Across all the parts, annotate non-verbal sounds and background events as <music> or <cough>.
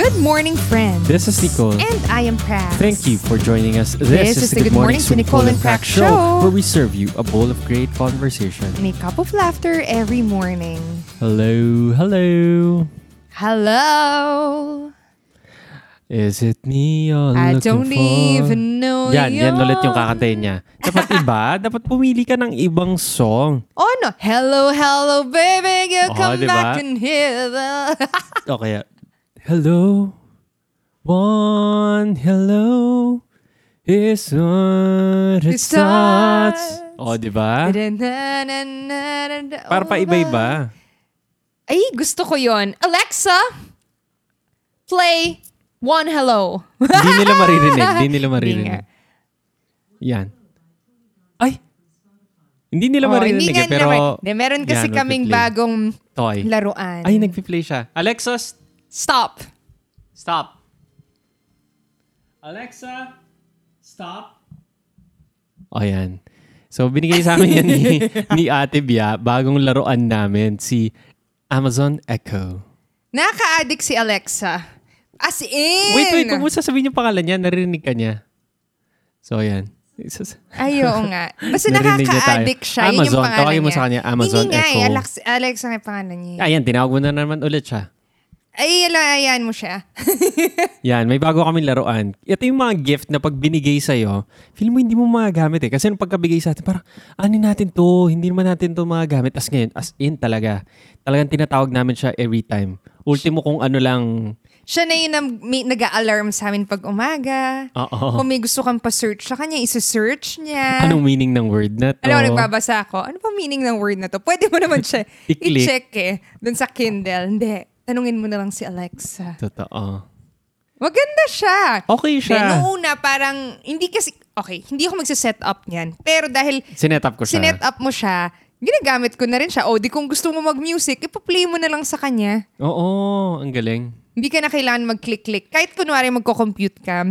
Good morning, friends. This is Nicole. And I am Prax. Thank you for joining us. This is the Good Mornings with Nicole and Prax show. where we serve you a bowl of great conversation. And a cup of laughter every morning. Hello, hello. Hello. Is it me you're I don't for? even know Yan, you. yan ulit yung kakantayin niya. Dapat iba, <laughs> dapat pumili ka ng ibang song. Oh no. Hello, hello, baby. You Oh, come diba? back and hear the... <laughs> O kaya, hello, one hello is what it starts. starts. O, di ba? Para pa iba-iba. Ay, gusto ko yon. Alexa, play One Hello. Hindi nila maririnig. Hindi nila <laughs> Hindi maririnig. Yan. Ay! Hindi nila Oh, maririnig hindi eh, pero... De, meron kasi Yan, kaming bagong Toy. laruan. Ay, nagpi-play siya. Alexa, Stop. stop. Alexa, stop. O yan. So, binigay sa amin yan ni, <laughs> ni Ate Bia, bagong laruan namin, si Amazon Echo. Nakaka-addict si Alexa. As in! Wait, wait, kung mo sasabihin yung pangalan niya, narinig ka niya. So, yan. Isus- Ay, oo nga. Basta nakaka-addict siya. Yun yung Amazon, pangalan tawagin mo niya. sa kanya, Amazon Hindi nga eh. Echo. Alex, Alexa nga yung pangalan niya. eh. Ayan, tinawag mo na naman ulit siya. Ay, ayan mo siya. <laughs> Yan, may bago kaming laruan. Ito yung mga gift na pag binigay sa'yo, feel mo hindi mo magagamit eh. Kasi nung pagkabigay sa atin, parang, ano natin to? Hindi naman natin to magagamit. As ngayon, as in talaga. Talagang tinatawag namin siya every time. Ultimo kung ano lang, siya na yun ang may, nag-a-alarm sa amin pag umaga. oo. Kung may gusto kang pa-search sa kanya, isa-search niya. <laughs> Anong meaning ng word na to? Alam mo, nagbabasa ako. Ano pa meaning ng word na to? Pwede mo naman siya <laughs> i-check eh. Dun sa Kindle. Hindi. Tanungin mo na lang si Alexa. Totoo. Maganda siya. Okay Siya. Noong una, parang, hindi kasi, okay, hindi ako magsa-set up niyan. Pero dahil Sinet up ko siya. sinet up mo siya, ginagamit ko na rin siya. O, di kung gusto mo mag-music, ipa-play mo na lang sa kanya. Oo, ang galing. Hindi ka na kailangan mag-click-click. Kahit kunwari magko-compute ka,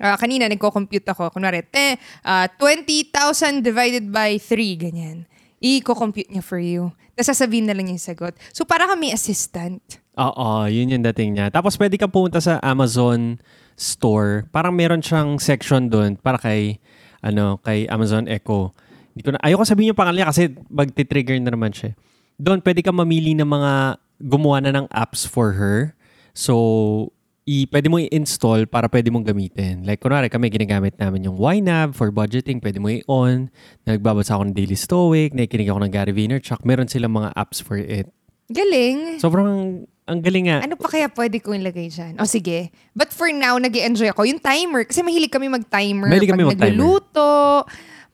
ah, kanina nagko-compute ako, kunwari, te, ah, 20,000 divided by 3, ganyan. I-co-compute niya for you. Tapos sasabihin na lang yung sagot. So, para kami assistant. Oo, yun yung dating niya. Tapos pwede kang pumunta sa Amazon store. Parang meron siyang section doon para kay ano, kay Amazon Echo. Hindi ko na ayoko sabihin yung pangalan niya kasi magti-trigger na naman siya. Doon pwede kang mamili ng mga gumawa na ng apps for her. So, i pwede mo i-install para pwede mong gamitin. Like, kunwari kami, ginagamit namin yung YNAB for budgeting. Pwede mo i-on. Nagbabasa ako ng Daily Stoic. Nakikinig ako ng Gary Vaynerchuk. Meron silang mga apps for it. Galing. Sobrang, ang galing nga. Ano pa kaya pwede kong ilagay dyan? O sige. But for now, nag enjoy ako. Yung timer. Kasi mahilig kami mag-timer. Mahilig pag kami mag-timer. nagluluto,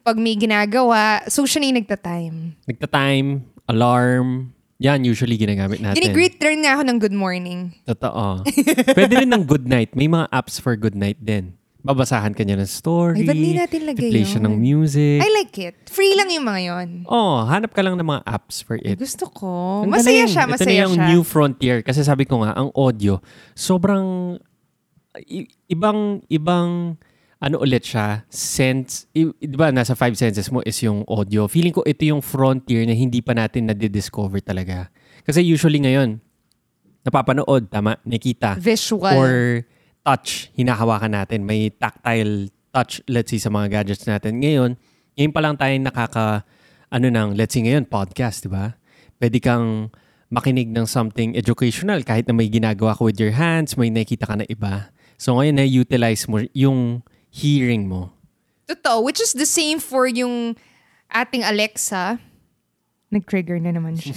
pag may ginagawa. So, siya na yung nagta-time. Nagta-time, alarm. Yan, usually ginagamit natin. Gini-greet turn nga ako ng good morning. Totoo. Pwede rin ng good night. May mga apps for good night din. Babasahan ka niya ng story. Ay, ba't di natin lagay play siya yun? ng music. I like it. Free lang yung mga yon. oh, hanap ka lang ng mga apps for it. Gusto ko. Ang Masaya galing. siya, Ito masaya na yung siya. new frontier. Kasi sabi ko nga, ang audio, sobrang i- ibang, ibang, ano ulit siya, sense, i- di ba nasa five senses mo is yung audio. Feeling ko ito yung frontier na hindi pa natin na-discover talaga. Kasi usually ngayon, napapanood, tama, nakita. Visual. Or touch, hinahawakan natin. May tactile touch, let's say, sa mga gadgets natin. Ngayon, ngayon pa lang tayo nakaka, ano nang, let's say ngayon, podcast, di ba? Pwede kang makinig ng something educational kahit na may ginagawa ka with your hands, may nakita ka na iba. So ngayon, na-utilize mo yung hearing mo. Totoo. Which is the same for yung ating Alexa. Nag-trigger na naman siya.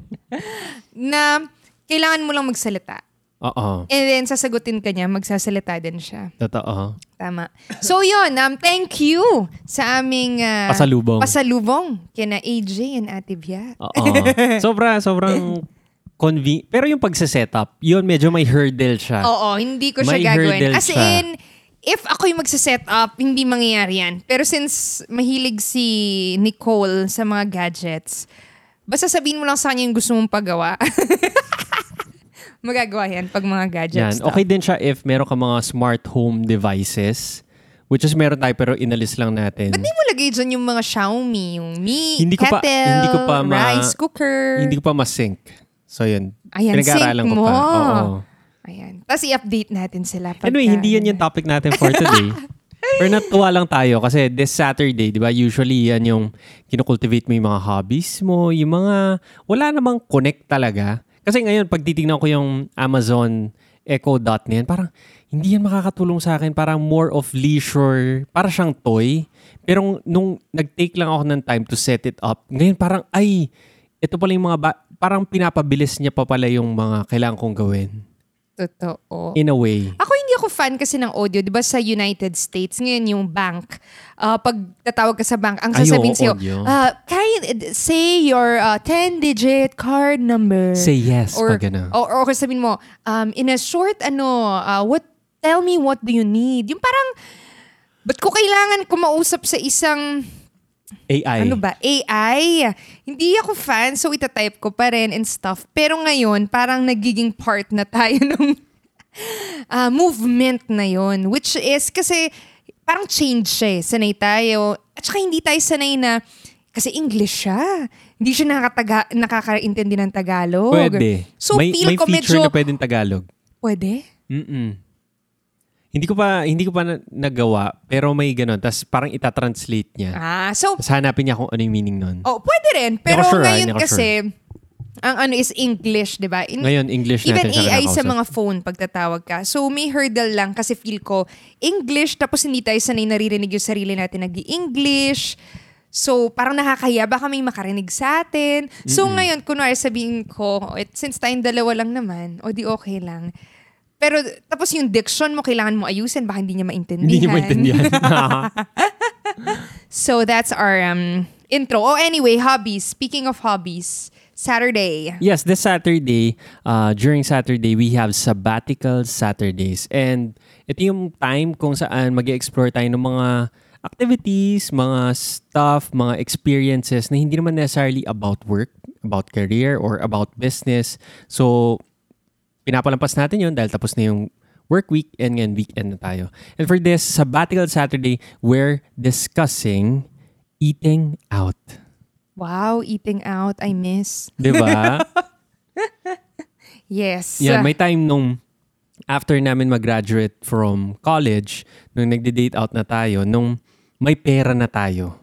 <laughs> na kailangan mo lang magsalita. Oo. And then, sasagutin ka niya, magsasalita din siya. Totoo. Tama. So, yun. Um, thank you sa aming ah, Pasalubong. pasalubong kina AJ and Ate Bia. Oo. Sobra, sobrang conven- Pero yung pagsa-setup, yun medyo may hurdle siya. Oo, hindi ko siya May gagawin. As siya. in, if ako yung magsa-set up, hindi mangyayari yan. Pero since mahilig si Nicole sa mga gadgets, basta sabihin mo lang sa kanya yung gusto mong pagawa. <laughs> Magagawa yan pag mga gadgets. Yan. Okay din siya if meron ka mga smart home devices. Which is meron tayo pero inalis lang natin. Ba't di mo lagay dyan yung mga Xiaomi, yung Mi, Hindi ko pa- kettle, hindi ko pa ma- rice cooker? Hindi ko pa ma-sync. So yun. Ayan, Pinag-aaralan sync ko mo. pa. Oo. Ayan. Tapos i-update natin sila. Pagka, Anyway, hindi yan yung topic natin for today. <laughs> Pero natuwa lang tayo kasi this Saturday, di ba, usually yan yung kinukultivate mo yung mga hobbies mo, yung mga wala namang connect talaga. Kasi ngayon, pag titignan ko yung Amazon Echo Dot na yan, parang hindi yan makakatulong sa akin. Parang more of leisure, para siyang toy. Pero nung nag-take lang ako ng time to set it up, ngayon parang, ay, ito pala yung mga, ba- parang pinapabilis niya pa pala yung mga kailangan kong gawin. Totoo. In a way. Ako ako fan kasi ng audio. Di ba sa United States, ngayon yung bank, ah, pag tatawag ka sa bank, ang sasabihin sa'yo, audio. ah, kind, say your 10-digit card number. Say yes or, pag gano'n. Or, or sabihin mo, um, in a short, ano, ah, what, tell me what do you need? Yung parang, ba't ko kailangan kumausap sa isang AI. ano ba? AI. Hindi ako fan, so itatype ko pa rin and stuff. Pero ngayon, parang nagiging part na tayo <laughs> ng <laughs> ah, movement na yon Which is, kasi parang change siya eh. Sanay tayo. At saka hindi tayo sanay na, kasi English siya. Hindi siya nakataga, nakakaintindi ng Tagalog. Pwede. So may, feel may ko feature medyo, na pwedeng Tagalog. pwede? Mm-mm. Hindi ko pa hindi ko pa na- nagawa pero may ganun. Tapos parang itatranslate niya. Ah, so, Tapos hanapin niya kung ano yung meaning nun. oh, pwede rin. Pero sure, ah, ngayon ako kasi, ang ano is English, di ba? In- Ngayon, English Even natin siya AI sa kinakausap. mga phone pagtatawag ka. So may hurdle lang kasi feel ko English tapos hindi tayo sanay naririnig yung sarili natin nag english So parang nakakaya baka may makarinig sa atin. So ngayon kunwari sabihin ko, it, since tayong dalawa lang naman, o di okay lang. Pero tapos yung diction mo kailangan mo ayusin baka hindi niya maintindihan. Hindi niyo maintindihan. <laughs> <laughs> So that's our um, intro. Oh anyway, hobbies. Speaking of hobbies, Saturday. yes, this Saturday, uh, during Saturday, we have sabbatical Saturdays. And ito yung time kung saan mag explore tayo ng mga activities, mga stuff, mga experiences na hindi naman necessarily about work, about career, or about business. So, pinapalampas natin yun dahil tapos na yung work week and ngayon weekend na tayo. And for this sabbatical Saturday, we're discussing eating out. Wow, eating out, I miss. Di ba? <laughs> Yes. Yan, may time nung after namin mag-graduate from college, nung nagde-date out na tayo, nung may pera na tayo.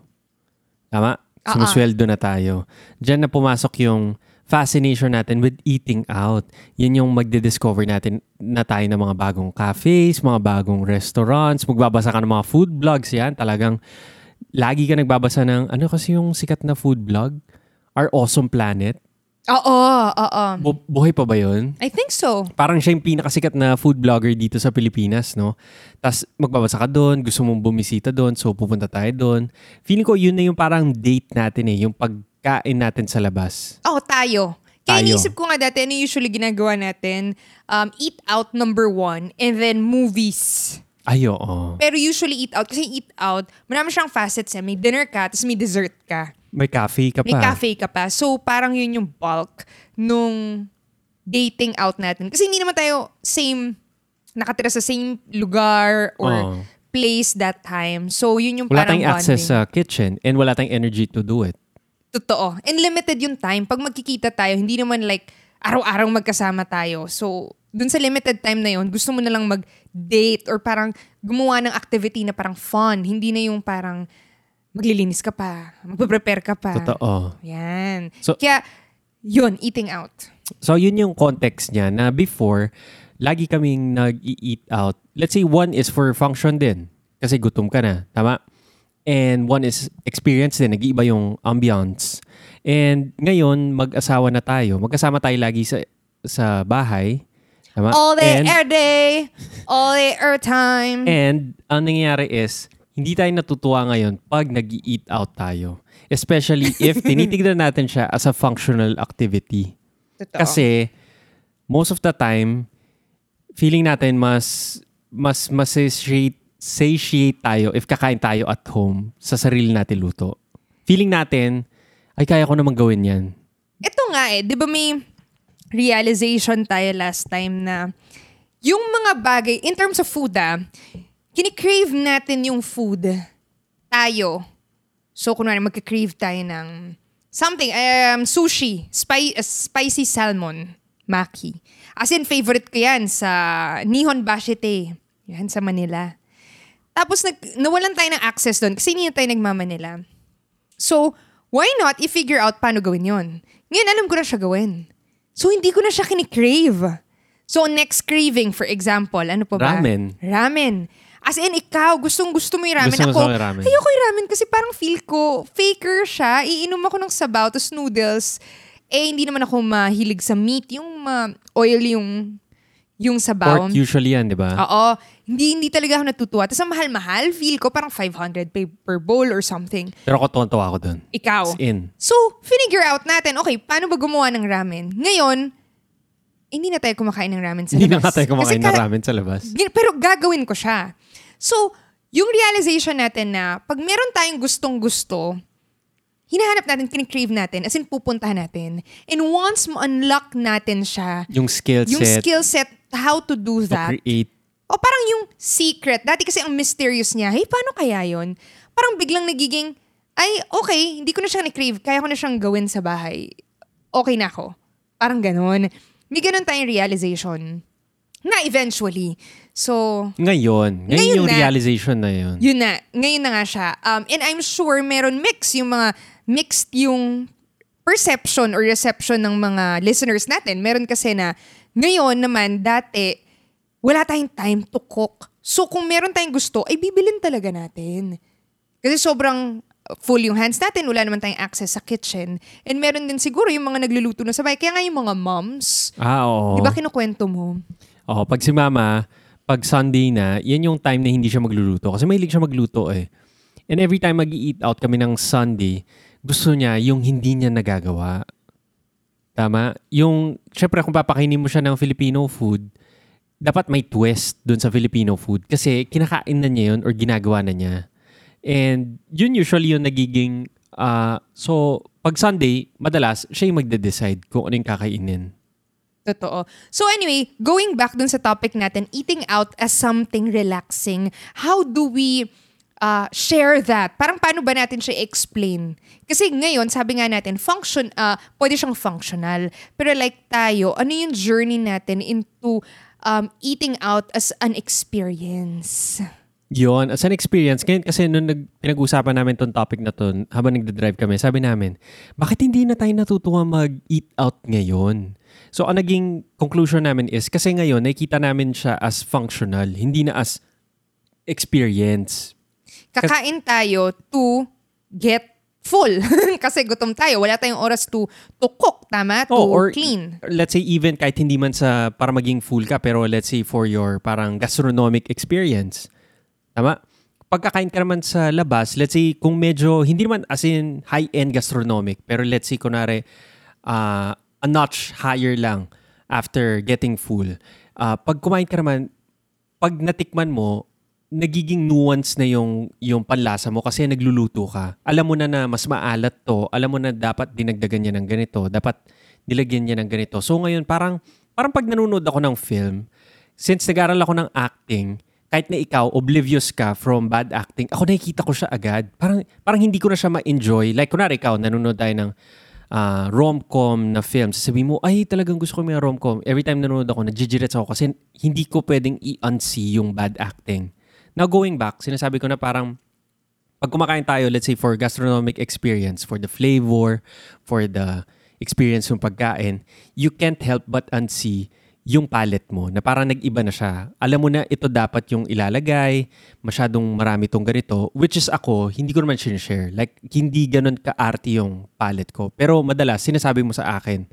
Tama? Ah, Sumusweldo na tayo. Diyan na pumasok yung fascination natin with eating out. Yan yung magde-discover natin na tayo ng mga bagong cafes, mga bagong restaurants, magbabasa ka ng mga food blogs yan. Talagang lagi ka nagbabasa ng, ano kasi yung sikat na food blog? Our Awesome Planet. Oo, oo. Bu- buhay pa ba yun? I think so. parang siya yung pinakasikat na food blogger dito sa Pilipinas, no? Tapos magbabasa ka doon, gusto mong bumisita doon, so pupunta tayo doon. Feeling ko yun na yung parang date natin eh, yung pagkain natin sa labas. Oh, tayo. Kaya Tayo. ko nga dati, ano usually ginagawa natin? Um, eat out number one, and then movies. Ay, oo. Pero usually eat out, kasi eat out, marami siyang facets eh. May dinner ka, tapos may dessert ka. May cafe ka pa. May cafe ka pa. So, parang yun yung bulk nung dating out natin. Kasi hindi naman tayo same, nakatira sa same lugar or Oo. place that time. So, yun yung Wala parang tayong access bonding. sa kitchen and wala tayong energy to do it. Totoo. And limited yung time. Pag magkikita tayo, hindi naman like araw-araw magkasama tayo. So, dun sa limited time na yun, gusto mo na lang mag-date or parang gumawa ng activity na parang fun. Hindi na yung parang maglilinis ka pa, magpe-prepare ka pa. Totoo. Yan. So- Kaya, yun, eating out. So, yun yung context niya na before, lagi kaming nag-eat out. Let's say one is for function din. Kasi gutom ka na. Tama? And one is experience din. Nag-iiba yung ambience. And ngayon, mag-asawa na tayo. Magkasama tayo lagi sa sa bahay. Tama? All day, and, air day, all day, air time. and ang nangyayari is, hindi tayo natutuwa ngayon pag nag eat out tayo. Especially if <laughs> tinitignan natin siya as a functional activity. Totoo. Kasi most of the time feeling natin mas mas mas satiate, satiate tayo if kakain tayo at home sa sarili natin luto. Feeling natin ay kaya ko namang gawin 'yan. Ito nga eh, di ba may realization tayo last time na yung mga bagay, in terms of food ah, kinikrave natin yung food tayo. So, kunwari, magka-crave tayo ng something, um, sushi, spi- uh, spicy salmon. Maki. As in, favorite ko yan sa Nihon Bashite. Yan, sa Manila. Tapos, nag, nawalan tayo ng access doon kasi hindi na tayo nagmamanila. So, why not i-figure out paano gawin yon? Ngayon, alam ko na siya gawin. So, hindi ko na siya kinikrave. So, next craving, for example, ano pa ba? Ramen. Ramen. As in, ikaw, gustong gusto mo yung ramen. Gusto ako, akin ramen. ayoko yung ramen kasi parang feel ko, faker siya. Iinom ako ng sabaw, tapos noodles. Eh, hindi naman ako mahilig sa meat. Yung ma oil yung, yung sabaw. Pork usually yan, di ba? Oo. Hindi, hindi talaga ako natutuwa. Tapos ang mahal-mahal, feel ko parang 500 pay per bowl or something. Pero ako tuwan-tuwa ako dun. Ikaw. It's in. So, figure out natin, okay, paano ba gumawa ng ramen? Ngayon, hindi na tayo kumakain ng ramen sa Hindi na labas. tayo kumakain Kasi ng ramen sa labas. Pero gagawin ko siya. So, yung realization natin na pag meron tayong gustong gusto, hinahanap natin, kinikrave natin, as in pupuntahan natin. And once mo-unlock natin siya, Yung skill yung set skill set, how to do to that, create. O parang yung secret. Dati kasi ang mysterious niya, hey, paano kaya yon? Parang biglang nagiging, ay, okay, hindi ko na siya ni-crave. Kaya ko na siyang gawin sa bahay. Okay na ako. Parang ganun. May ganun tayong realization. Na eventually. So, Ngayon. Ngayon, Ngayon yung na. realization na yun. yun na. Ngayon na nga siya. Um, and I'm sure meron mix yung mga, mixed yung perception or reception ng mga listeners natin. Meron kasi na, ngayon naman, dati, wala tayong time to cook. So kung meron tayong gusto, ay bibilin talaga natin. Kasi sobrang full yung hands natin, wala naman tayong access sa kitchen. And meron din siguro yung mga nagluluto na sabay. Kaya nga yung mga moms, Ah, oo. di ba kinukwento mo? Oo, pag si mama, pag Sunday na, yan yung time na hindi siya magluluto. Kasi mahilig siya magluto eh. And every time mag eat out kami ng Sunday, gusto niya yung hindi niya nagagawa. Tama? Yung, syempre kung papakainin mo siya ng Filipino food, dapat may twist dun sa Filipino food. Kasi kinakain na niya yun or ginagawa na niya. And yun usually yung nagiging, ah, so pag Sunday, madalas siya yung magde-decide kung ano yung kakainin. Totoo. So anyway, going back dun sa topic natin, eating out as something relaxing, how do we uh, share that? Parang paano ba natin siya explain? Kasi ngayon, sabi nga natin, function, uh, pwede siyang functional. Pero like tayo, ano yung journey natin into um, eating out as an experience? Yon, as an experience, ngayon kasi nung nag, pinag-usapan namin tong topic na to, habang nagda-drive kami, sabi namin, bakit hindi na tayo natutuwa mag-eat out ngayon? So, ang naging conclusion namin is, kasi ngayon, nakikita namin siya as functional, hindi na as experience. Kakain tayo to get full. <laughs> Kasi gutom tayo. Wala tayong oras to, to cook, tama? To Oh, or clean. let's say even kahit hindi man sa para maging full ka, pero let's say for your parang gastronomic experience. Tama? Pagkakain ka naman sa labas, let's say kung medyo, hindi naman as in high-end gastronomic, pero let's say kunwari, uh, a notch higher lang after getting full. Uh, pag kumain ka naman, pag natikman mo, nagiging nuance na yung yung panlasa mo kasi nagluluto ka. Alam mo na na mas maalat to, alam mo na dapat dinagdagan niya ng ganito, dapat nilagyan niya ng ganito. So ngayon parang parang pag nanonood ako ng film, since nag-aral ako ng acting, kahit na ikaw oblivious ka from bad acting, ako nakikita ko siya agad. Parang parang hindi ko na siya ma-enjoy. Like kunwari ikaw nanonood tayo ng ah, rom-com na film, sasabihin mo, ay talagang gusto ko yung rom-com. Every time nanonood ako, nagigirets ako kasi hindi ko pwedeng i-unsee yung bad acting. Now going back, sinasabi ko na parang pag kumakain tayo, let's say for gastronomic experience, for the flavor, for the experience ng pagkain, you can't help but unsee yung palette mo na parang nag-iba na siya. Alam mo na ito dapat yung ilalagay, masyadong marami tong ganito, which is ako, hindi ko naman share. Like, hindi ganun ka-arty yung palette ko. Pero madalas, sinasabi mo sa akin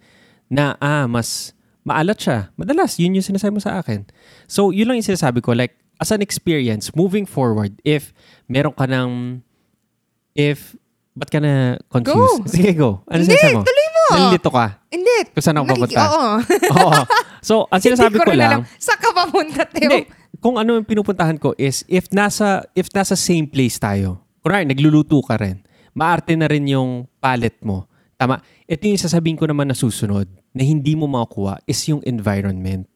na, ah, mas maalat siya. Madalas, yun yung sinasabi mo sa akin. So, yun lang yung sinasabi ko. Like, as an experience, moving forward, if meron ka ng, if, ba't ka na confused? Go! Sige, go. Ano Hindi, mo? tuloy mo. Nalilito ka. Hindi. Kung saan ako papunta? Oo. <laughs> Oo. So, ang sinasabi ko rin lang. Saan ka papunta, Teo? hindi, kung ano yung pinupuntahan ko is, if nasa, if nasa same place tayo, kunwari, nagluluto ka rin, maarte na rin yung palette mo. Tama. Ito yung sasabihin ko naman na susunod, na hindi mo makukuha is yung environment.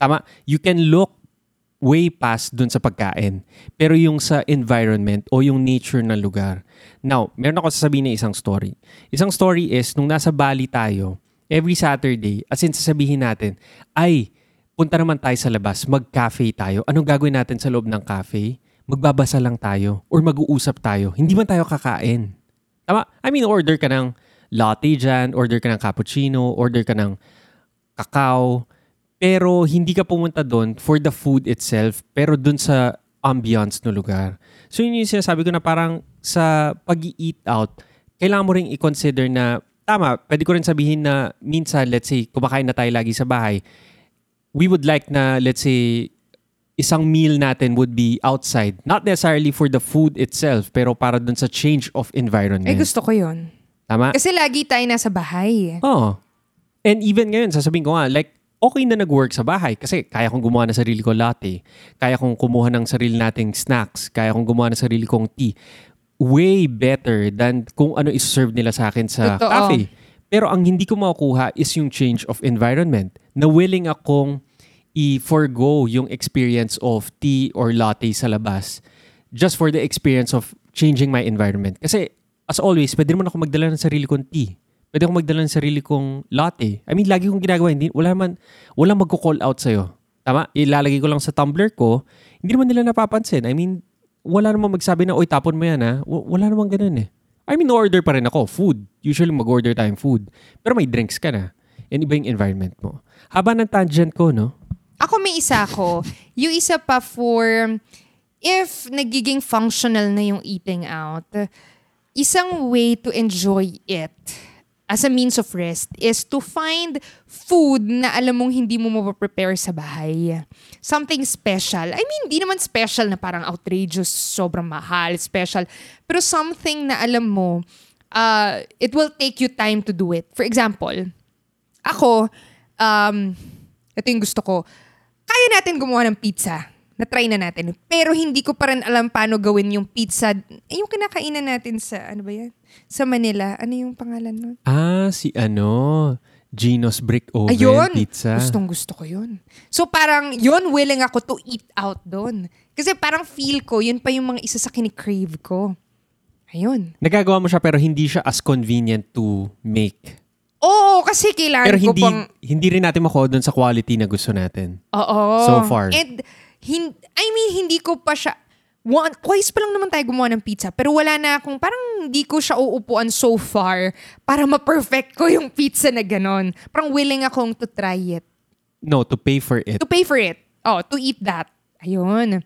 Tama. You can look way past dun sa pagkain. Pero yung sa environment o yung nature ng lugar. Now, meron ako sasabihin na isang story. Isang story is, nung nasa Bali tayo, every Saturday, as in sasabihin natin, ay, punta naman tayo sa labas, mag-cafe tayo. Anong gagawin natin sa loob ng cafe? Magbabasa lang tayo or mag-uusap tayo. Hindi man tayo kakain. Tama? I mean, order ka ng latte dyan, order ka ng cappuccino, order ka ng kakao, pero hindi ka pumunta doon for the food itself, pero doon sa ambience no lugar. So yun yung sinasabi ko na parang sa pag eat out, kailangan mo rin i-consider na, tama, pwede ko rin sabihin na minsan, let's say, kumakain na tayo lagi sa bahay, we would like na, let's say, isang meal natin would be outside. Not necessarily for the food itself, pero para dun sa change of environment. Eh, gusto ko yun. Tama? Kasi lagi tayo nasa bahay. Oo. And even ngayon, sasabihin ko nga, like, okay na nag-work sa bahay kasi kaya kong gumawa ng sarili ko latte. Kaya kong kumuha ng sarili nating snacks. Kaya kong gumawa ng sarili kong tea. Way better than kung ano iserve nila sa akin sa Totoo. cafe. Pero ang hindi ko makukuha is yung change of environment. Na willing akong i-forgo yung experience of tea or latte sa labas just for the experience of changing my environment. Kasi as always, pwede naman ako magdala ng sarili kong tea. Pwede ako magdala ng sarili kong latte. I mean, lagi kong ginagawa. Hindi, wala man, wala magko-call out sa'yo. Tama? Ilalagay ko lang sa tumbler ko. Hindi naman nila napapansin. I mean, wala namang magsabi na, oy, tapon mo yan ha. W- wala namang ganun eh. I mean, order pa rin ako. Food. Usually mag-order tayong food. Pero may drinks ka na. And iba yung environment mo. Haba ng tangent ko, no? Ako may isa ko. Yung isa pa for if nagiging functional na yung eating out, isang way to enjoy it as a means of rest is to find food na alam mong hindi mo mapaprepare sa bahay. Something special. I mean, hindi naman special na parang outrageous, sobrang mahal, special. Pero something na alam mo, uh, it will take you time to do it. For example, ako, um, ito yung gusto ko, kaya natin gumawa ng pizza. Na-try na natin. Pero hindi ko pa rin alam paano gawin yung pizza. Eh, yung kinakainan natin sa, ano ba yan? Sa Manila. Ano yung pangalan nun? Ah, si ano? Gino's Brick Oven Ayun! Pizza. Gustong gusto ko yun. So parang yun willing ako to eat out doon. Kasi parang feel ko, yun pa yung mga isa sa kinikrave ko. Ayun. Nagagawa mo siya pero hindi siya as convenient to make. Oo, kasi kailangan Pero ko hindi pang... hindi rin natin makuha doon sa quality na gusto natin. Oo. So far. And, hin- I mean, hindi ko pa siya... One, twice pa lang naman tayo gumawa ng pizza. Pero wala na akong, parang hindi ko siya uupuan so far para ma-perfect ko yung pizza na ganon. Parang willing akong to try it. No, to pay for it. To pay for it. Oh, to eat that. Ayun.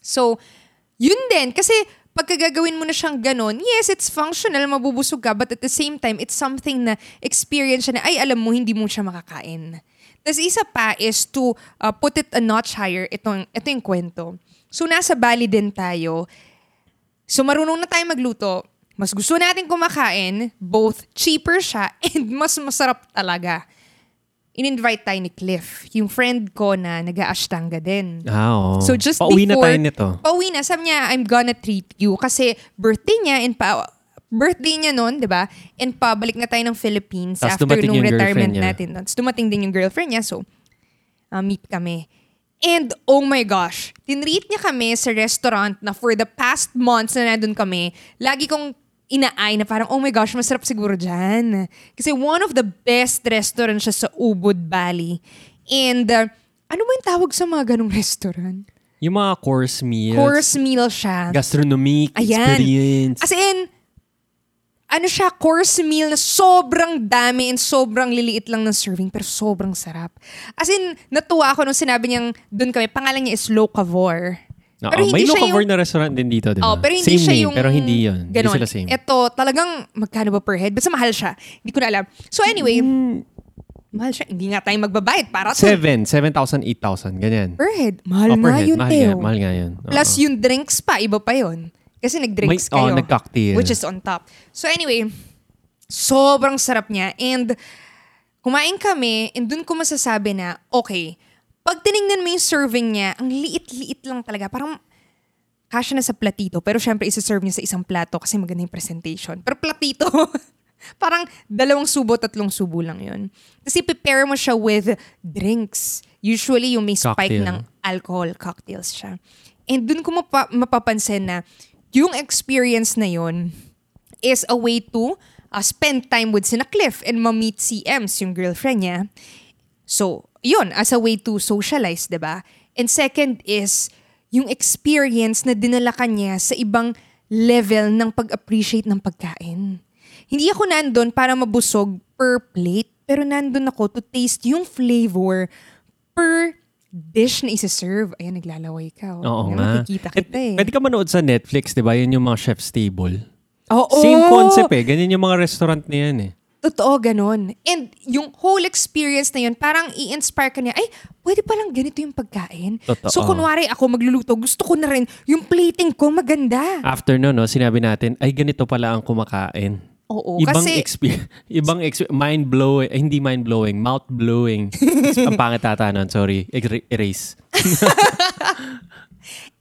So, yun din. Kasi, pagka gagawin mo na siyang ganon, yes, it's functional, mabubusog ka, but at the same time, it's something na experience siya na, ay, alam mo, hindi mo siya makakain. Tapos isa pa is to uh, put it a notch higher, itong, ito yung kwento. So, nasa Bali din tayo. So, marunong na tayo magluto. Mas gusto natin kumakain, both cheaper siya <laughs> and mas masarap talaga. In-invite tayo ni Cliff, yung friend ko na nag-aashtanga din. Ah, oo. So just Pauwi na before, tayo nito. Pauwi na. Sabi niya, I'm gonna treat you. Kasi birthday niya and pa, birthday niya noon, di ba? And pabalik na tayo ng Philippines Tas after nung retirement niya. natin. Tapos dumating din yung girlfriend niya. So, uh, meet kami. And oh my gosh, tinreat niya kami sa restaurant na for the past months na nandun kami, lagi kong inaay na parang, oh my gosh, masarap siguro dyan. Kasi one of the best restaurant siya sa Ubud Valley. And uh, ano ba yung tawag sa mga ganong restaurant? Yung mga course meals. Course meal siya. Gastronomic Ayan. experience. As in, ano siya, course meal na sobrang dami and sobrang liliit lang ng serving pero sobrang sarap. As in, natuwa ako nung sinabi niyang doon kami, pangalan niya is Locavor. Oo, pero hindi may siya locavor yung- na restaurant din dito, di ba? Oh, pero hindi same siya name, yung... pero hindi yun. Hindi Ganon. sila same. Ito, talagang magkano ba per head? Basta mahal siya. Hindi ko na alam. So anyway, mahal siya. Hindi nga tayo magbabayad para to. Seven. 7,000, 8,000. Ganyan. Per head. Mahal Oh, per nga head. yun, mahal Teo. nga, mahal nga yun. Oo. Plus yung drinks pa, iba pa yun. Kasi nag-drinks May- oh, kayo. nag-cocktail. Which is on top. So anyway, sobrang sarap niya. And kumain kami, and dun ko masasabi na, okay, pag tinignan mo yung serving niya, ang liit-liit lang talaga. Parang kasya na sa platito. Pero syempre, isa-serve niya sa isang plato kasi maganda yung presentation. Pero platito, <laughs> parang dalawang subo, tatlong subo lang yun. Kasi prepare mo siya with drinks. Usually, yung may spike Cocktail. ng alcohol, cocktails siya. And dun ko mapa- mapapansin na yung experience na yun is a way to uh, spend time with sina Cliff and ma-meet si Ems, yung girlfriend niya. So, yun, as a way to socialize, ba? And second is, yung experience na dinala ka niya sa ibang level ng pag-appreciate ng pagkain. Hindi ako nandun para mabusog per plate, pero nandun ako to taste yung flavor per dish na isa-serve. Ayan, naglalaway ka. Oh. Oo Ayan, nga. Makikita Eh, kita eh. Pwede ka manood sa Netflix, di ba? Yun yung mga chef's table. Oo. Same concept eh. Ganyan yung mga restaurant na yan eh. Totoo, ganun. And yung whole experience na yun, parang i-inspire ka niya, ay, pwede palang ganito yung pagkain. Totoo. So, kunwari ako magluluto, gusto ko na rin yung plating ko maganda. After no, no, sinabi natin, ay ganito pala ang kumakain. Oo, ibang kasi, exper- <laughs> ibang exper- mind blowing, eh, hindi mind blowing, mouth blowing. ang pangit ata nun, sorry. Er- erase. <laughs>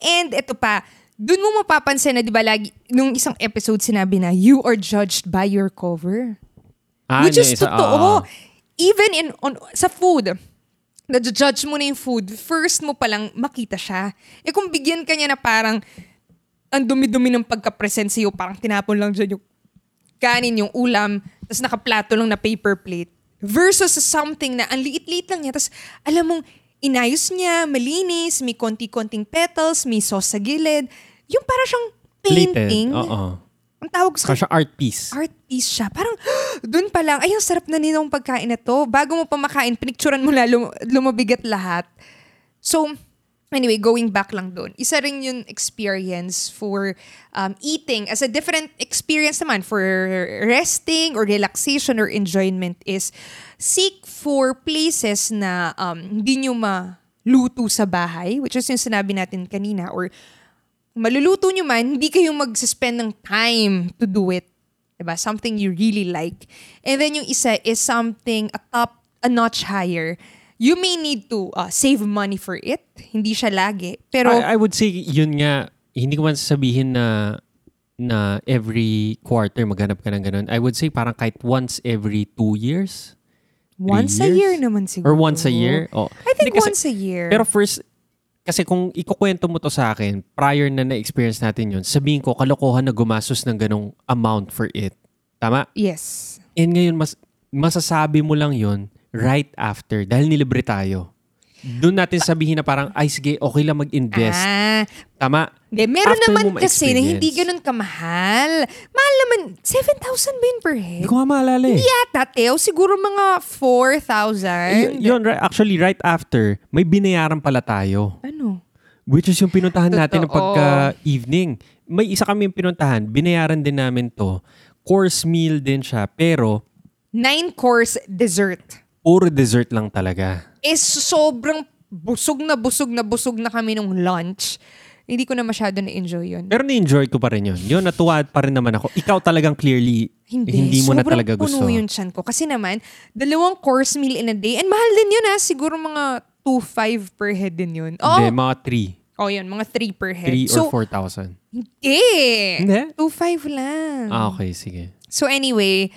and ito pa, dun mo mapapansin na, di ba, lagi, nung isang episode sinabi na, you are judged by your cover. Ah, Which is isa- totoo. ah. Even in, on, sa food, na-judge mo na yung food, first mo palang makita siya. Eh kung bigyan ka niya na parang, ang dumi-dumi ng pagka-present sa'yo, parang tinapon lang dyan yung kanin, yung ulam, tapos nakaplato lang na paper plate. Versus sa something na ang liit-liit lang niya, tapos alam mong inayos niya, malinis, may konti-konting petals, may sauce sa gilid. Yung para siyang painting. Oo. Ang tawag sa Saka siya art piece. art piece siya. Parang, <gasps> dun pa lang, ay, ang sarap na ninong pagkain na to. Bago mo pa makain, pinicturan mo na lum- lumabigat lahat. So, anyway, going back lang dun. Isa rin yung experience for um, eating as a different experience naman for resting or relaxation or enjoyment is seek for places na um, hindi nyo maluto sa bahay, which is yung sinabi natin kanina, or maluluto nyo man, hindi kayo mag-spend ng time to do it. Diba? Something you really like. And then yung isa is something a top, a notch higher. You may need to uh, save money for it. Hindi siya lagi. Pero, I, I would say, yun nga, hindi ko man sasabihin na na every quarter maghanap ka ng ganun. I would say parang kahit once every two years. once a years? year naman siguro. Or once a year. Oh. I think kasi- once a year. Pero first, kasi kung ikukwento mo to sa akin, prior na na-experience natin yun, sabihin ko, kalokohan na gumastos ng ganong amount for it. Tama? yes. And ngayon, mas, masasabi mo lang yun right after dahil nilibre tayo. Doon natin sabihin na parang, ay sige, okay lang mag-invest. Ah, Tama? Hindi, meron After naman kasi na hindi ganun kamahal. Mahal naman, 7,000 ba yun per head? Hindi ko nga maalala eh. Yata, Teo. Siguro mga 4,000. Y- yun, right, actually, right after, may binayaran pala tayo. Ano? Which is yung pinuntahan <laughs> natin ng Totoo. pagka-evening. May isa kami yung pinuntahan, binayaran din namin to. Course meal din siya, pero Nine-course dessert. Puro dessert lang talaga. Is sobrang busog na busog na busog na kami nung lunch. Hindi ko na masyado na-enjoy yun. Pero na-enjoy ko pa rin yun. Yun, natuwa pa rin naman ako. Ikaw talagang clearly, hindi, mo na sobrang talaga gusto. puno yung chan ko. Kasi naman, dalawang course meal in a day. And mahal din yun ha. Siguro mga 2,500 per head din yun. Oh, Hindi, mga 3. oh yun. Mga 3 per head. 3 so, or 4,000. Hindi. Hindi? 2,500 lang. Ah, okay, sige. So anyway,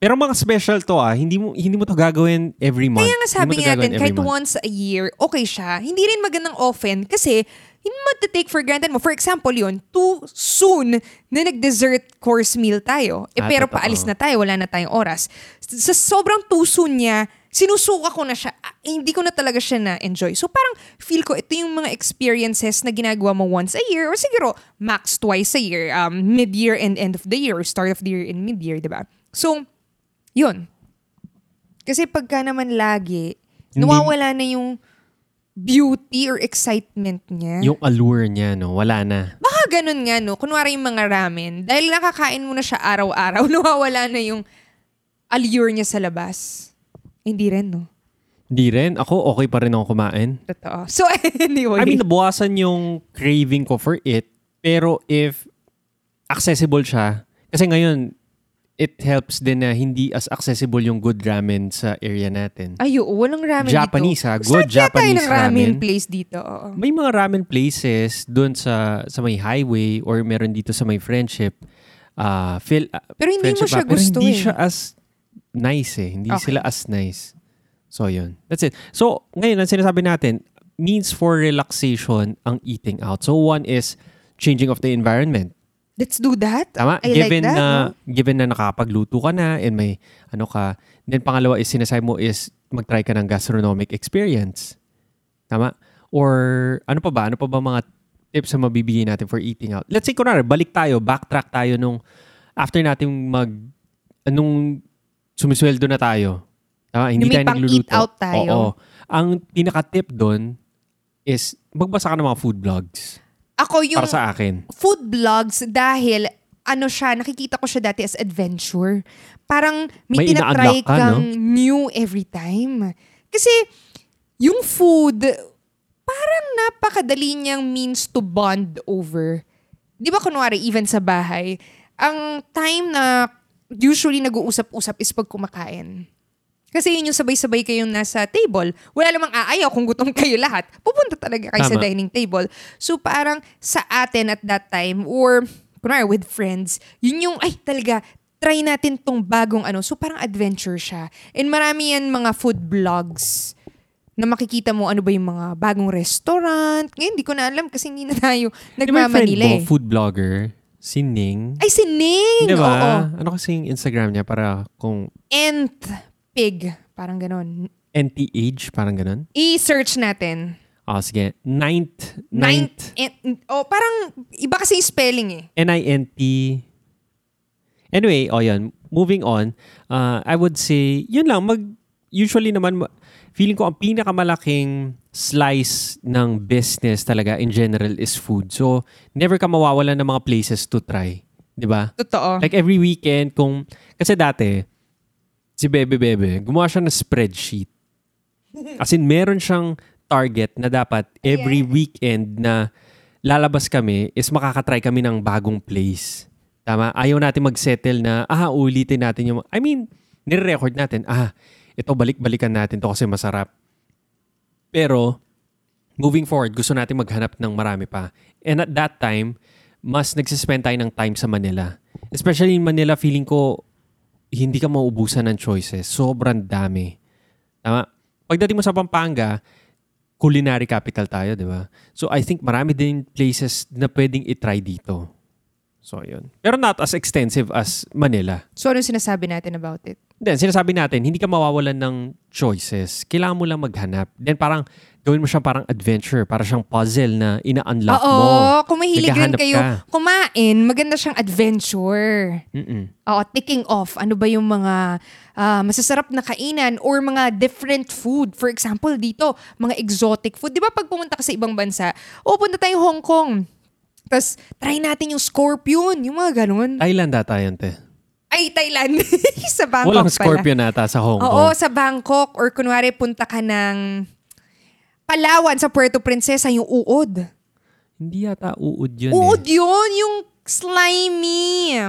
Pero mga special to ah, hindi mo hindi mo to gagawin every month. kaya nga sabi to natin, kahit month. once a year, okay siya. Hindi rin magandang often kasi hindi mo take for granted mo. For example yun, too soon na nag-dessert course meal tayo. Eh, Ah, pero totoo. paalis na tayo, wala na tayong oras. Sa sobrang too soon niya, sinusuka ko na siya. Ah, eh, hindi ko na talaga siya na-enjoy. So parang feel ko, ito yung mga experiences na ginagawa mo once a year or siguro max twice a year, um, mid-year and end of the year or start of the year and mid-year, di ba? So, yun. Kasi pagka naman lagi, Hindi- nawawala na yung beauty or excitement niya. Yung allure niya, no, wala na. Baka ganun nga, no? Kunwari yung mga ramen, dahil nakakain mo na siya araw-araw, <laughs> nawawala na yung allure niya sa labas. Hindi rin, no? Hindi rin. Ako, okay pa rin ako kumain. Totoo. <laughs> So, anyway. I mean, nabawasan yung craving ko for it. Pero if accessible siya, kasi ngayon, it helps din na hindi as accessible yung good ramen sa area natin. Ay, oo, walang ramen Japanese, dito. ha? Good Start tayo Japanese ng ramen, ramen. place dito. Oo. May mga ramen places doon sa sa may highway or meron dito sa may friendship. ah feel, ah, Pero hindi mo friendship siya ba? Pero gusto hindi eh. siya as nice eh. Hindi Okay. sila as nice. So, yun. That's it. So, ngayon, ang sinasabi natin, means for relaxation ang eating out. So, one is changing of the environment. Let's do that. Tama? I given like that. na no? given na nakakapagluto ka na and may ano ka. Then pangalawa is sinasabi mo is mag-try ka ng gastronomic experience. Tama? Or ano pa ba? Ano pa ba mga tips na mabibigay natin for eating out? Let's say kunwari, balik tayo, backtrack tayo nung after natin mag anong sumisweldo na tayo. Tama? Hindi may tayo nagluluto. out tayo. Oo. Ang pinaka-tip doon is magbasa ka ng mga food blogs. Ako yung Para sa akin. food blogs dahil ano siya, nakikita ko siya dati as adventure. Parang may, May tinatry ka, kang new every time. Kasi yung food, parang napakadali niyang means to bond over. Di ba kunwari, even sa bahay, ang time na usually nag-uusap-usap is pag kumakain. Kasi yun yung sabay-sabay kayong nasa table. Wala namang aayaw kung gutom <laughs> kayo lahat. Pupunta talaga kayo sa Tama. dining table. So parang sa atin at that time or kunwari with friends, yun yung ay talaga try natin tong bagong ano. So parang adventure siya. And marami yan mga food blogs na makikita mo ano ba yung mga bagong restaurant. Ngayon, hindi ko na alam kasi hindi na tayo yung friend nagmamanila mo, eh. food blogger, si Ning? Ay, si Ning! Di Oo. ba? Ano kasi yung Instagram niya para kung Nth pig. Parang ganon. NTH, parang ganun? I-search natin. Oh, sige. Ninth. Ninth. Ninth. Oh, parang iba kasi yung spelling eh. N-I-N-T. Anyway, oh yan. Moving on. Uh, I would say, yun lang. Mag, usually naman, ma- feeling ko ang pinakamalaking slice ng business talaga in general is food. So, never ka mawawalan ng mga places to try. Di ba? Totoo. Like every weekend, kung... Kasi dati, si Bebe Bebe, gumawa siya ng spreadsheet. As in, meron siyang target na dapat every weekend na lalabas kami is makakatry kami ng bagong place. Tama? Ayaw natin mag-settle na, ah, ulitin natin yung... I mean, nire-record natin, ah, ito balik-balikan natin to kasi masarap. Pero, moving forward, gusto natin maghanap ng marami pa. And at that time, mas nagsispend tayo ng time sa Manila. Especially in Manila, feeling ko, hindi ka mauubusan ng choices. Sobrang dami. Tama? Pagdating mo sa Pampanga, culinary capital tayo, di ba? So, I think marami din places na pwedeng itry dito. So, yun. Pero not as extensive as Manila. So, ano sinasabi natin about it? Then, sinasabi natin, hindi ka mawawalan ng choices. Kailangan mo lang maghanap. Then, parang gawin mo siyang parang adventure. Para siyang puzzle na ina-unlock Oo, mo. kung mahilig rin kayo ka. kumain, maganda siyang adventure. Mm-mm. Oo, ticking off. Ano ba yung mga ah, masasarap na kainan or mga different food? For example, dito, mga exotic food. Di ba pag pumunta ka sa ibang bansa, o punta tayong Hong Kong. Tapos, try natin yung scorpion. Yung mga ganun. Thailand ata yun, te. Ay, Thailand. <laughs> sa Bangkok Walang pala. scorpion ata sa Hong Oo, Kong. sa Bangkok. Or kunwari, punta ka ng Palawan sa Puerto Princesa, yung uod. Hindi yata uud yun Uod eh. yun, yung slimy.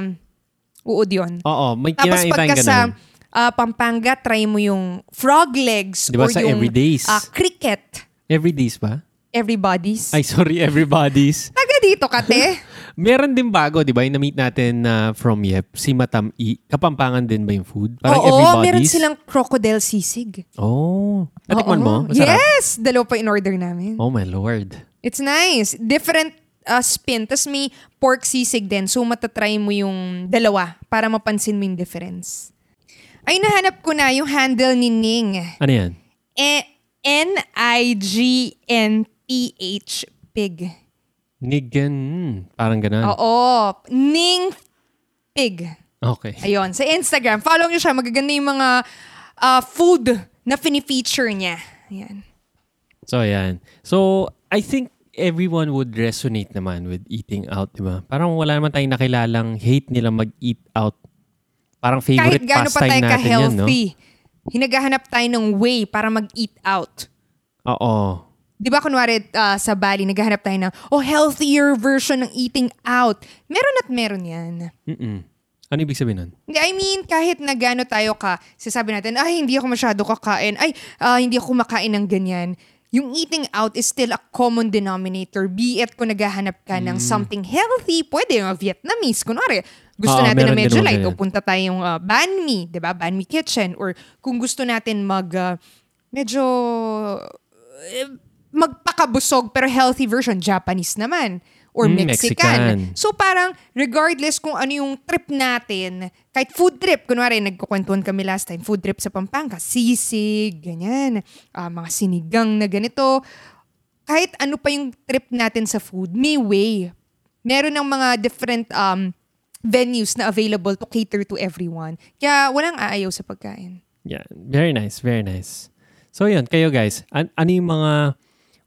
Uod yun. Oo, may Tapos kinain pagka tayong sa ganun. ah, Pampanga, try mo yung frog legs Di ba or sa yung everydays? ah, cricket. Everydays ba? Everybody's. Ay, sorry, everybody's. Taga dito ka, te. <laughs> Meron din bago, di ba? Yung na-meet natin na from Yep, si Matam E. Kapampangan din ba yung food? Parang Oo, everybody's. meron silang crocodile sisig. Oh. Natikman mo? Masarap? Yes! Dalawa pa in order namin. Oh my lord. It's nice. Different uh, spin. Tapos may pork sisig din. So matatry mo yung dalawa para mapansin mo yung difference. Ay, nahanap ko na yung handle ni Ning. Ano yan? E- N-I-G-N-T-H pig. Nigan. hmm, Parang ganun. Oo. Ning pig. Okay. Ayun. Sa Instagram. Follow nyo siya. Magaganda yung mga uh, food na fini-feature niya. Ayan. So, ayan. So, I think everyone would resonate naman with eating out, di ba? Parang wala naman tayong nakilalang hate nila mag-eat out. Parang favorite Kahit gaano pa tayo natin yan, no? ka-healthy, hinagahanap tayo ng way para mag-eat out. Oo. Di ba kunwari ah, sa Bali, naghahanap tayo ng, oh, healthier version ng eating out. Meron at meron yan. Mm-mm. Ano ibig sabihin nun? I mean, kahit na gaano tayo ka, sasabi natin, ay, hindi ako masyado kakain. Ay, ah, hindi ako kumakain ng ganyan. Yung eating out is still a common denominator. Be it kung naghahanap ka ng something healthy, pwede yung Vietnamese. Kunwari, gusto Oo, natin na medyo light, o punta tayong uh, banh mi, di ba? Banh mi kitchen. Or kung gusto natin mag, ah, medyo, eh, magpakabusog pero healthy version, Japanese naman. or Mm, Mexican. Mexican. So parang regardless kung ano yung trip natin, kahit food trip, kunwari nagkukwentuhan kami last time, food trip sa Pampanga, sisig, ganyan, ah, mga sinigang na ganito, kahit ano pa yung trip natin sa food, may way. Meron ng mga different um, venues na available to cater to everyone. Kaya walang aayaw sa pagkain. Yeah, very nice, very nice. So yun, kayo guys, an- ano yung mga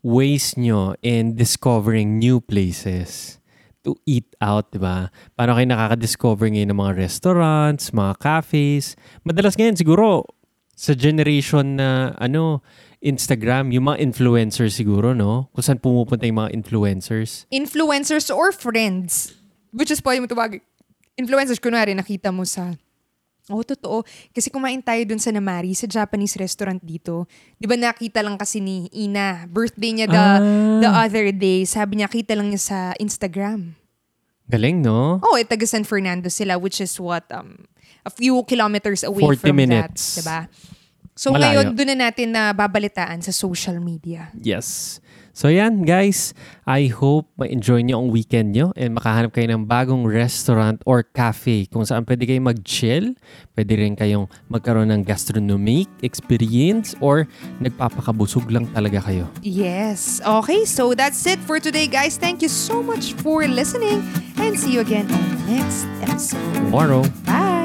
ways nyo in discovering new places to eat out, di ba? Paano kayo nakaka-discover ngayon ng mga restaurants, mga cafes? Madalas ngayon siguro sa generation na ano, Instagram, yung mga influencers siguro, no? Kung saan pumupunta yung mga influencers. Influencers or friends, which is pwede mo tawagin. Influencers, kunwari, nakita mo sa Oo, totoo. Kasi kumain tayo dun sa Namari, sa Japanese restaurant dito. Di ba nakita lang kasi ni Ina, birthday niya the, Ah. the other day. Sabi niya, kita lang niya sa Instagram. Galing, no? Oh, eh, taga San Fernando sila, which is what, um, a few kilometers away 40 from minutes. that. Diba? So Malayo. ngayon, doon na natin na babalitaan sa social media. Yes. So yan guys, I hope ma-enjoy nyo ang weekend nyo and makahanap kayo ng bagong restaurant or cafe kung saan pwede kayo mag-chill, pwede rin kayong magkaroon ng gastronomic experience or nagpapakabusog lang talaga kayo. Yes. Okay, so that's it for today, guys. Thank you so much for listening and see you again on the next episode. Tomorrow. Bye!